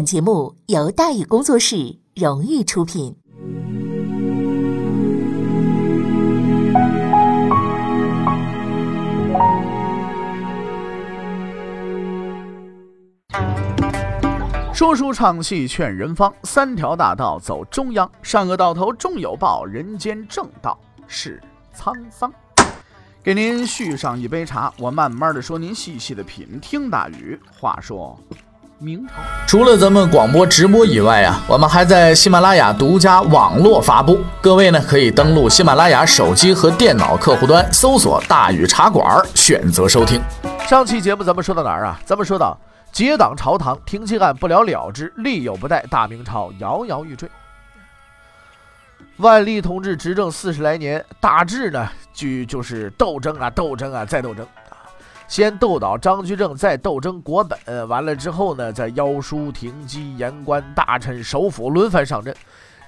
本节目由大宇工作室荣誉出品。说书唱戏劝人方，三条大道走中央，善恶到头终有报，人间正道是沧桑。给您续上一杯茶，我慢慢的说，您细细的品。听大宇话说，明朝除了咱们广播直播以外啊，我们还在喜马拉雅独家网络发布。各位呢可以登录喜马拉雅手机和电脑客户端，搜索“大禹茶馆”，选择收听。上期节目咱们说到哪儿啊？咱们说到结党朝堂，停妻案不了了之，力有不逮，大明朝摇摇欲坠。万历同志执政四十来年，大致呢就就是斗争啊，斗争啊，再斗争啊。先斗倒张居正，再斗争国本，完了之后呢，再邀书停机，言官大臣首辅轮番上阵，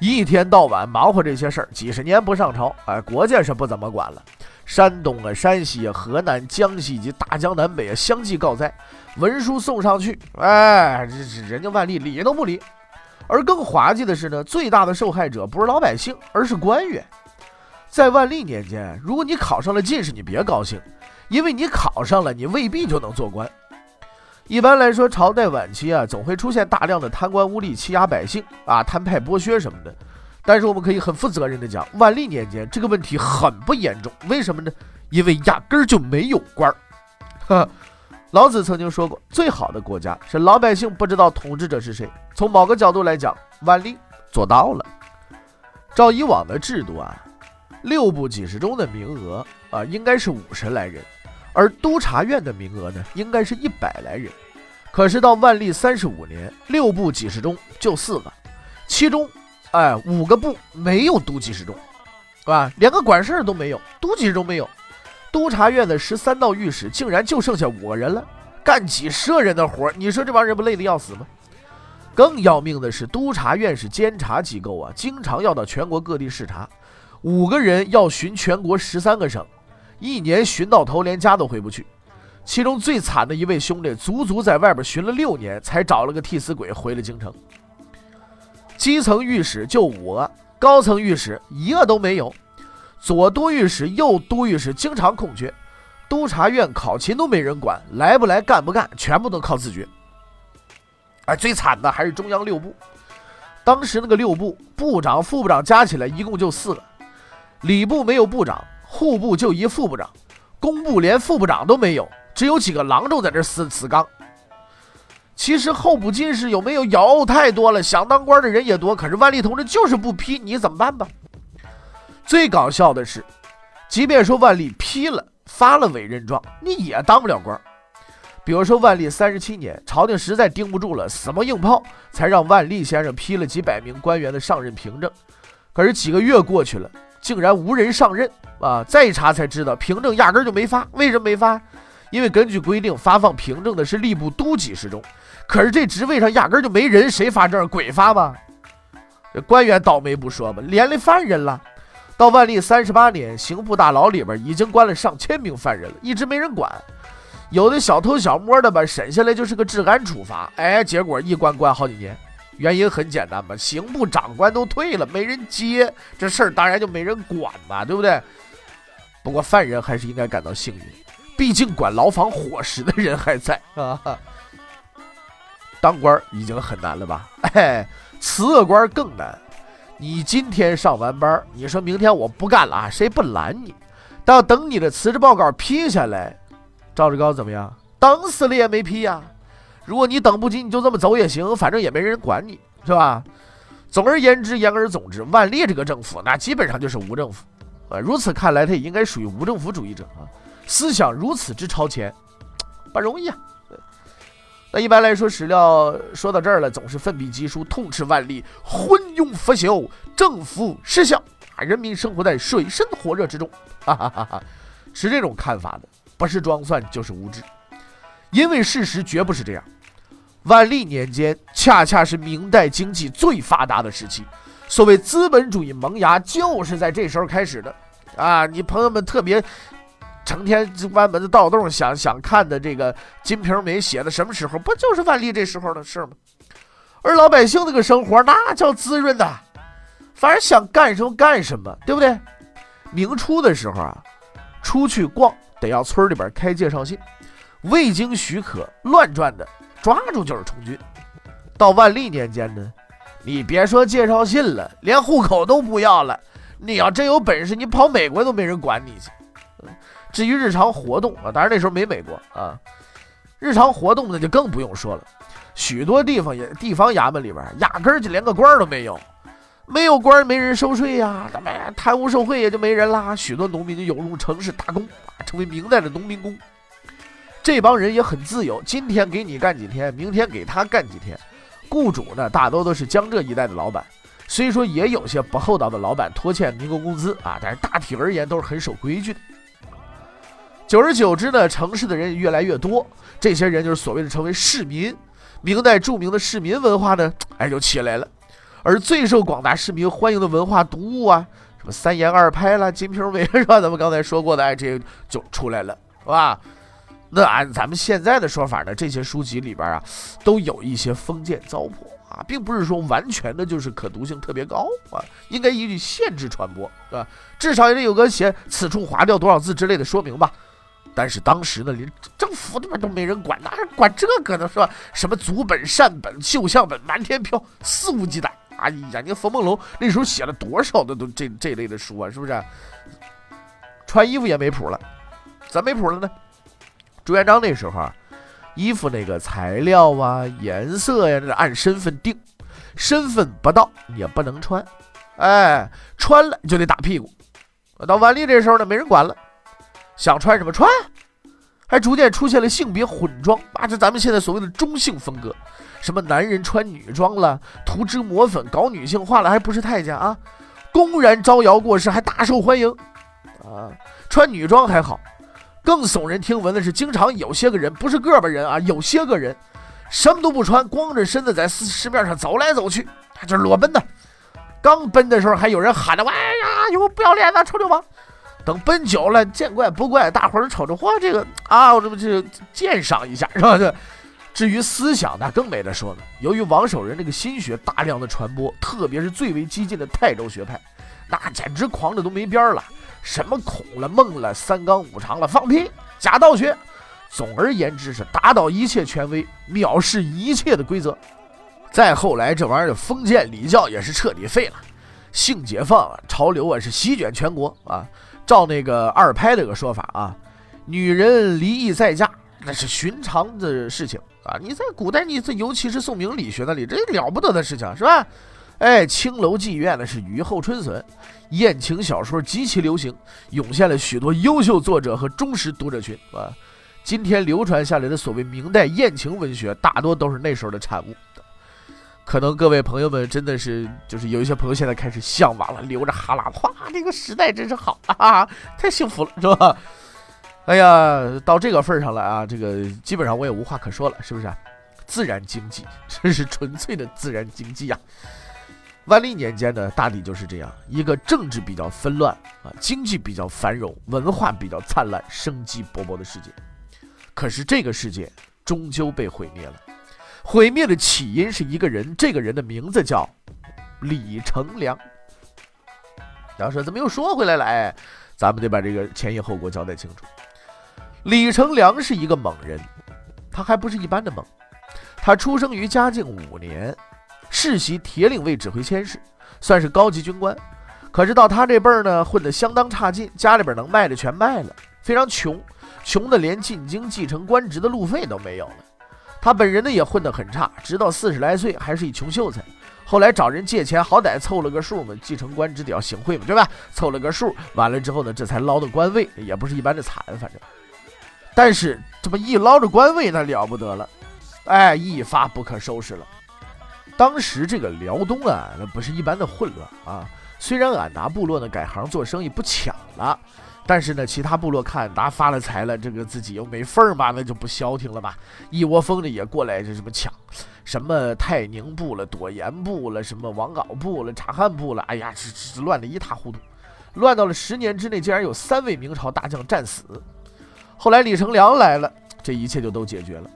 一天到晚忙活这些事儿。几十年不上朝，哎，国家是不怎么管了。山东啊、山西啊、河南、江西以及大江南北啊，相继告灾，文书送上去，哎，这这人家万历理都不理。而更滑稽的是呢，最大的受害者不是老百姓，而是官员。在万历年间，如果你考上了进士，你别高兴，因为你考上了，你未必就能做官。一般来说，朝代晚期啊，总会出现大量的贪官污吏欺压百姓啊，摊派剥削什么的。但是我们可以很负责任的讲，万历年间这个问题很不严重。为什么呢？因为压根儿就没有官儿。哈。老子曾经说过，最好的国家是老百姓不知道统治者是谁。从某个角度来讲，万历做到了。照以往的制度啊，六部几十中的名额啊应该是五十来人，而督察院的名额呢应该是一百来人。可是到万历三十五年，六部给事中就四个，其中哎五个部没有督给事中，是吧？连个管事儿都没有，督给事中没有。督察院的十三道御史竟然就剩下五个人了，干几十人的活你说这帮人不累得要死吗？更要命的是，督察院是监察机构啊，经常要到全国各地视察，五个人要巡全国十三个省，一年巡到头连家都回不去。其中最惨的一位兄弟，足足在外边巡了六年，才找了个替死鬼回了京城。基层御史就五个，高层御史一个都没有。左都御史、右都御史经常空缺，督察院考勤都没人管，来不来、干不干，全部都靠自觉。哎，最惨的还是中央六部，当时那个六部部长、副部长加起来一共就四个，礼部没有部长，户部就一副部长，工部连副部长都没有，只有几个郎中在这死死刚。其实候补进士有没有？有，太多了，想当官的人也多，可是万历同志就是不批，你怎么办吧？最搞笑的是，即便说万历批了发了委任状，你也当不了官。比如说万历三十七年，朝廷实在盯不住了，死磨硬泡，才让万历先生批了几百名官员的上任凭证。可是几个月过去了，竟然无人上任啊！再一查才知道，凭证压根儿就没发。为什么没发？因为根据规定，发放凭证的是吏部都给事中，可是这职位上压根儿就没人，谁发证？鬼发吗？这官员倒霉不说吧，连累犯人了。到万历三十八年，刑部大牢里边已经关了上千名犯人了，一直没人管。有的小偷小摸的吧，审下来就是个治安处罚，哎，结果一关关好几年。原因很简单嘛，刑部长官都退了，没人接，这事儿当然就没人管嘛，对不对？不过犯人还是应该感到幸运，毕竟管牢房伙食的人还在啊。当官已经很难了吧？哎，辞个官更难。你今天上完班，你说明天我不干了啊？谁不拦你？到等你的辞职报告批下来，赵志高怎么样？等死了也没批呀。如果你等不及，你就这么走也行，反正也没人管你，是吧？总而言之，言而总之，万历这个政府那基本上就是无政府啊。如此看来，他也应该属于无政府主义者啊。思想如此之超前，不容易啊。那一般来说，史料说到这儿了，总是奋笔疾书，痛斥万历昏庸腐朽，政府失效啊！人民生活在水深火热之中，哈哈哈哈！持这种看法的，不是装蒜就是无知，因为事实绝不是这样。万历年间恰恰是明代经济最发达的时期，所谓资本主义萌芽就是在这时候开始的啊！你朋友们特别。成天关门的盗洞，想想看的这个《金瓶梅》写的什么时候？不就是万历这时候的事吗？而老百姓那个生活那叫滋润呐，反正想干什么干什么，对不对？明初的时候啊，出去逛得要村里边开介绍信，未经许可乱转的抓住就是充军。到万历年间呢，你别说介绍信了，连户口都不要了。你要真有本事，你跑美国都没人管你去。至于日常活动啊，当然那时候没美国啊，日常活动那就更不用说了。许多地方也地方衙门里边，压根儿就连个官都没有，没有官没人收税呀，他妈贪污受贿也就没人啦。许多农民就涌入城市打工啊，成为明代的农民工。这帮人也很自由，今天给你干几天，明天给他干几天。雇主呢，大多都是江浙一带的老板，虽说也有些不厚道的老板拖欠民工工资啊，但是大体而言都是很守规矩的。久而久之呢，城市的人越来越多，这些人就是所谓的成为市民。明代著名的市民文化呢，哎，就起来了。而最受广大市民欢迎的文化读物啊，什么三言二拍啦、金瓶梅是吧？咱们刚才说过的，哎，这就出来了，是吧？那按咱们现在的说法呢，这些书籍里边啊，都有一些封建糟粕啊，并不是说完全的就是可读性特别高啊，应该予以限制传播，对吧？至少也得有个写此处划掉多少字之类的说明吧。但是当时呢，连政府那边都没人管，哪管这个呢？是吧？什么祖本、善本、绣像本，满天飘，肆无忌惮。哎呀，你看冯梦龙那时候写了多少的都这这类的书啊，是不是？穿衣服也没谱了，咋没谱了呢？朱元璋那时候啊，衣服那个材料啊、颜色呀，那是按身份定，身份不到也不能穿，哎，穿了就得打屁股。到万历这时候呢，没人管了。想穿什么穿，还逐渐出现了性别混装啊！这咱们现在所谓的中性风格，什么男人穿女装了，涂脂抹粉搞女性化了，还不是太监啊？公然招摇过市，还大受欢迎啊！穿女装还好，更耸人听闻的是，经常有些个人，不是个把人啊，有些个人什么都不穿，光着身子在市市面上走来走去，就是裸奔的。刚奔的时候，还有人喊着：“哎呀，有不要脸的臭流氓！”等奔久了，见怪不怪，大伙儿瞅着，嚯，这个啊，我这不就鉴赏一下是吧？这至于思想，那更没得说了。由于王守仁这个心学大量的传播，特别是最为激进的泰州学派，那简直狂的都没边儿了。什么孔了、孟了、三纲五常了，放屁，假道学。总而言之，是打倒一切权威，藐视一切的规则。再后来，这玩意儿封建礼教也是彻底废了，性解放潮流啊，是席卷全国啊。照那个二拍这个说法啊，女人离异再嫁那是寻常的事情啊。你在古代，你这尤其是宋明理学那里，这了不得的事情是吧？哎，青楼妓院呢是雨后春笋，艳情小说极其流行，涌现了许多优秀作者和忠实读者群啊。今天流传下来的所谓明代艳情文学，大多都是那时候的产物。可能各位朋友们真的是，就是有一些朋友现在开始向往了，流着哈喇子，哇，这个时代真是好 啊，太幸福了，是吧？哎呀，到这个份上了啊，这个基本上我也无话可说了，是不是？自然经济，这是纯粹的自然经济呀。万历年间呢，大抵就是这样一个政治比较纷乱啊，经济比较繁荣，文化比较灿烂，生机勃勃的世界。可是这个世界终究被毁灭了。毁灭的起因是一个人，这个人的名字叫李成梁。然后说怎么又说回来了？哎，咱们得把这个前因后果交代清楚。李成梁是一个猛人，他还不是一般的猛。他出生于嘉靖五年，世袭铁岭卫指挥佥事，算是高级军官。可是到他这辈儿呢，混得相当差劲，家里边能卖的全卖了，非常穷，穷的连进京继承官职的路费都没有了。他本人呢也混得很差，直到四十来岁还是一穷秀才。后来找人借钱，好歹凑了个数嘛，继承官职得要行贿嘛，对吧？凑了个数，完了之后呢，这才捞的官位，也不是一般的惨，反正。但是这么一捞着官位，那了不得了，哎，一发不可收拾了。当时这个辽东啊，那不是一般的混乱啊。虽然俺达部落呢改行做生意不抢了。但是呢，其他部落看俺达发了财了，这个自己又没份儿嘛，那就不消停了嘛，一窝蜂的也过来这什么抢，什么泰宁部了、朵颜部了、什么王镐部了、察罕部了，哎呀，这这乱的一塌糊涂，乱到了十年之内，竟然有三位明朝大将战死。后来李成梁来了，这一切就都解决了。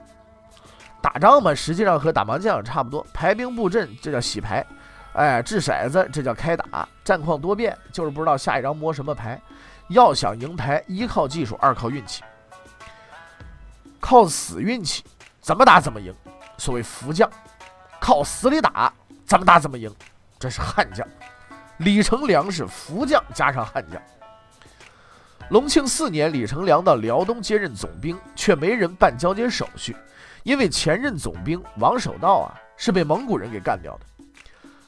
打仗嘛，实际上和打麻将差不多，排兵布阵这叫洗牌，哎，掷骰子这叫开打，战况多变，就是不知道下一张摸什么牌。要想赢牌，一靠技术，二靠运气，靠死运气，怎么打怎么赢。所谓福将，靠死里打，怎么打怎么赢，这是悍将。李成梁是福将加上悍将。隆庆四年，李成梁到辽东接任总兵，却没人办交接手续，因为前任总兵王守道啊是被蒙古人给干掉的。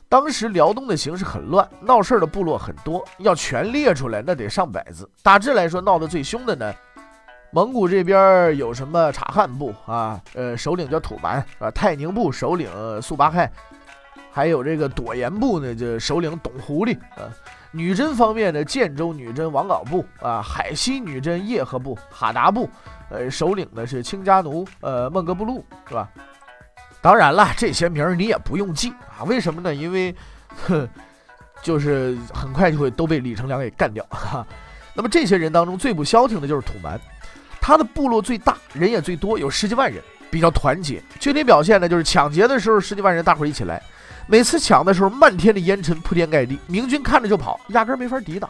当时辽东的形势很乱，闹事儿的部落很多，要全列出来那得上百字。大致来说，闹得最凶的呢，蒙古这边有什么察罕部啊，呃，首领叫土蛮啊，泰宁部首领速巴亥，还有这个朵颜部呢，就首领董狐狸啊。女真方面的，建州女真王老部啊，海西女真叶赫部哈达部，呃，首领呢是亲家奴呃孟格布路，是吧？当然了，这些名儿你也不用记啊，为什么呢？因为，哼，就是很快就会都被李成梁给干掉。哈。那么这些人当中最不消停的就是土蛮，他的部落最大，人也最多，有十几万人，比较团结。具体表现呢，就是抢劫的时候十几万人大伙一起来，每次抢的时候漫天的烟尘铺天盖地，明军看着就跑，压根没法抵挡。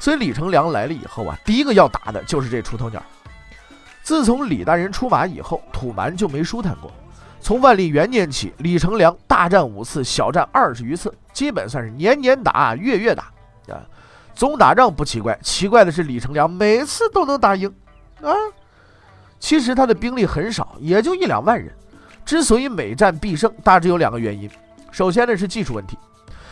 所以李成梁来了以后啊，第一个要打的就是这出头鸟。自从李大人出马以后，土蛮就没舒坦过。从万历元年起，李成梁大战五次，小战二十余次，基本算是年年打，月月打，啊，总打仗不奇怪，奇怪的是李成梁每次都能打赢，啊，其实他的兵力很少，也就一两万人，之所以每战必胜，大致有两个原因，首先呢是技术问题，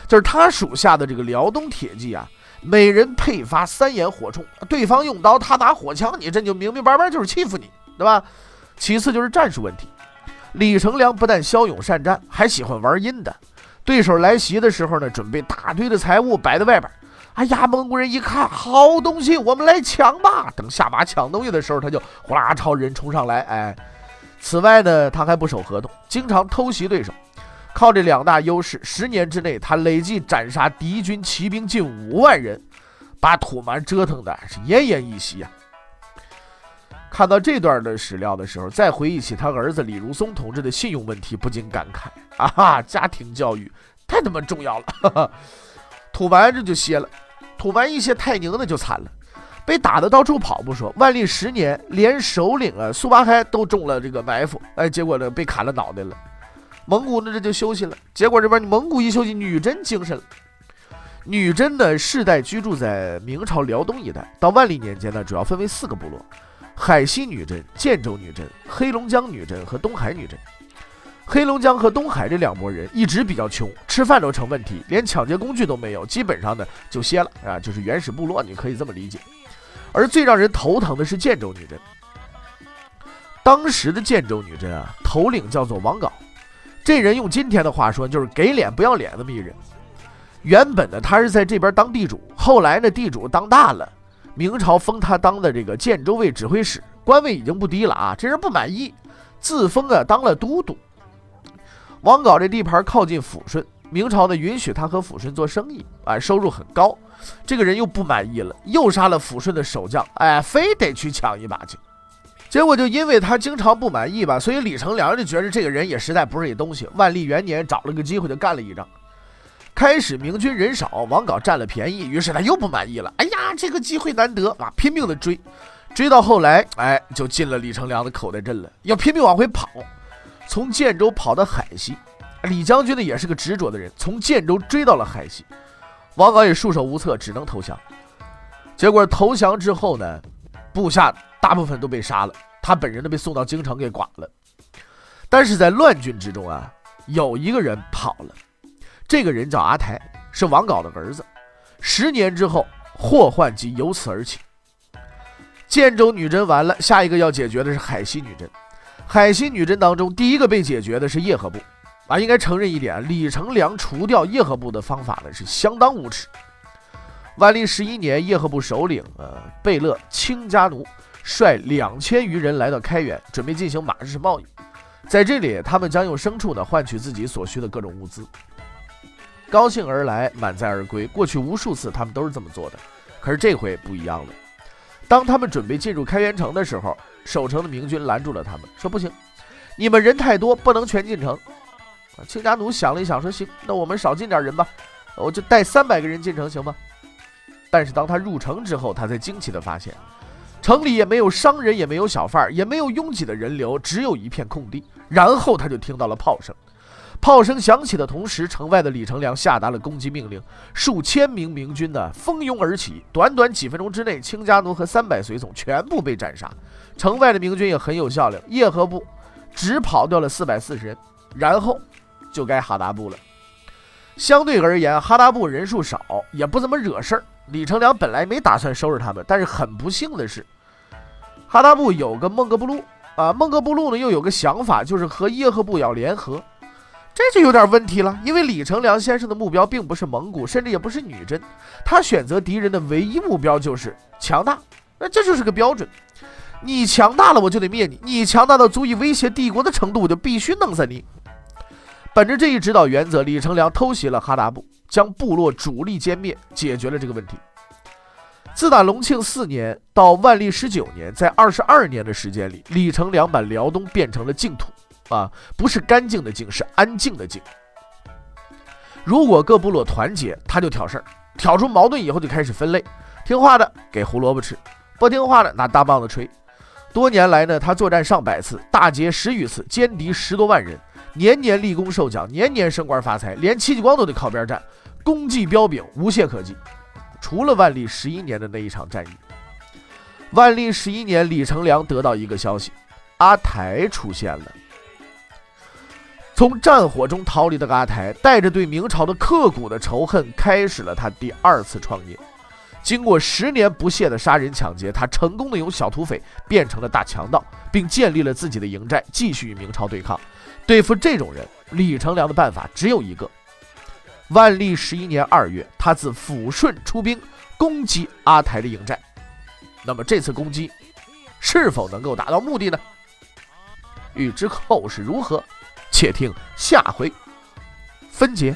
就是他属下的这个辽东铁骑啊，每人配发三眼火铳，对方用刀，他打火枪，你这就明明白白就是欺负你，对吧？其次就是战术问题。李成梁不但骁勇善战，还喜欢玩阴的。对手来袭的时候呢，准备大堆的财物摆在外边。哎呀，蒙古人一看好东西，我们来抢吧！等下马抢东西的时候，他就呼啦朝人冲上来。哎，此外呢，他还不守合同，经常偷袭对手。靠这两大优势，十年之内他累计斩杀敌军骑兵近五万人，把土蛮折腾的是奄奄一息呀。看到这段的史料的时候，再回忆起他儿子李如松同志的信用问题，不禁感慨啊哈，家庭教育太他妈重要了。土蛮这就歇了，土蛮一些，泰宁那就惨了，被打的到处跑不说，万历十年连首领啊苏巴亥都中了这个埋伏，哎，结果呢被砍了脑袋了。蒙古呢这就休息了，结果这边蒙古一休息，女真精神了。女真呢世代居住在明朝辽东一带，到万历年间呢主要分为四个部落。海西女真、建州女真、黑龙江女真和东海女真，黑龙江和东海这两拨人一直比较穷，吃饭都成问题，连抢劫工具都没有，基本上呢就歇了啊，就是原始部落，你可以这么理解。而最让人头疼的是建州女真，当时的建州女真啊，头领叫做王镐，这人用今天的话说就是给脸不要脸这么一人。原本呢他是在这边当地主，后来呢地主当大了。明朝封他当的这个建州卫指挥使，官位已经不低了啊！这人不满意，自封啊当了都督。王镐这地盘靠近抚顺，明朝呢允许他和抚顺做生意，哎，收入很高。这个人又不满意了，又杀了抚顺的守将，哎，非得去抢一把去。结果就因为他经常不满意吧，所以李成梁就觉得这个人也实在不是一东西。万历元年找了个机会就干了一仗。开始明军人少，王镐占了便宜，于是他又不满意了。哎呀，这个机会难得啊，拼命的追，追到后来，哎，就进了李成梁的口袋阵了，要拼命往回跑，从建州跑到海西。李将军呢也是个执着的人，从建州追到了海西，王镐也束手无策，只能投降。结果投降之后呢，部下大部分都被杀了，他本人呢被送到京城给剐了。但是在乱军之中啊，有一个人跑了。这个人叫阿台，是王镐的儿子。十年之后，祸患即由此而起。建州女真完了，下一个要解决的是海西女真。海西女真当中，第一个被解决的是叶赫部。啊，应该承认一点，李成梁除掉叶赫部的方法呢是相当无耻。万历十一年，叶赫部首领呃贝勒清家奴率两千余人来到开原，准备进行马日贸易。在这里，他们将用牲畜呢换取自己所需的各种物资。高兴而来，满载而归。过去无数次，他们都是这么做的。可是这回不一样了。当他们准备进入开元城的时候，守城的明军拦住了他们，说：“不行，你们人太多，不能全进城。亲家奴想了一想，说：“行，那我们少进点人吧，我就带三百个人进城，行吗？”但是当他入城之后，他才惊奇地发现，城里也没有商人，也没有小贩，也没有拥挤的人流，只有一片空地。然后他就听到了炮声。炮声响起的同时，城外的李成梁下达了攻击命令，数千名明军呢蜂拥而起，短短几分钟之内，亲家奴和三百随从全部被斩杀。城外的明军也很有效率，叶赫部只跑掉了四百四十人，然后就该哈达部了。相对而言，哈达部人数少，也不怎么惹事儿。李成梁本来没打算收拾他们，但是很不幸的是，哈达部有个孟格布路啊，孟格布路呢又有个想法，就是和叶赫部要联合。这就有点问题了，因为李成梁先生的目标并不是蒙古，甚至也不是女真，他选择敌人的唯一目标就是强大，那这就是个标准。你强大了，我就得灭你；你强大到足以威胁帝国的程度，我就必须弄死你。本着这一指导原则，李成梁偷袭了哈达部，将部落主力歼灭，解决了这个问题。自打隆庆四年到万历十九年，在二十二年的时间里，李成梁把辽东变成了净土。啊，不是干净的净，是安静的静。如果各部落团结，他就挑事儿，挑出矛盾以后就开始分类，听话的给胡萝卜吃，不听话的拿大棒子锤。多年来呢，他作战上百次，大捷十余次，歼敌十多万人，年年立功受奖，年年升官发财，连戚继光都得靠边站，功绩彪炳，无懈可击。除了万历十一年的那一场战役，万历十一年，李成梁得到一个消息，阿台出现了。从战火中逃离的阿台，带着对明朝的刻骨的仇恨，开始了他第二次创业。经过十年不懈的杀人抢劫，他成功的由小土匪变成了大强盗，并建立了自己的营寨，继续与明朝对抗。对付这种人，李成梁的办法只有一个。万历十一年二月，他自抚顺出兵攻击阿台的营寨。那么这次攻击是否能够达到目的呢？欲知后事如何？且听下回分解。